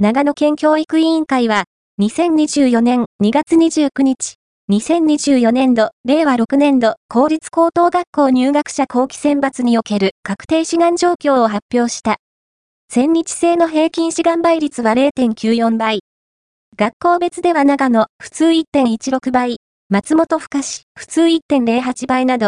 長野県教育委員会は、2024年2月29日、2024年度、令和6年度、公立高等学校入学者後期選抜における確定志願状況を発表した。千日制の平均志願倍率は0.94倍。学校別では長野、普通1.16倍、松本深市、普通1.08倍など、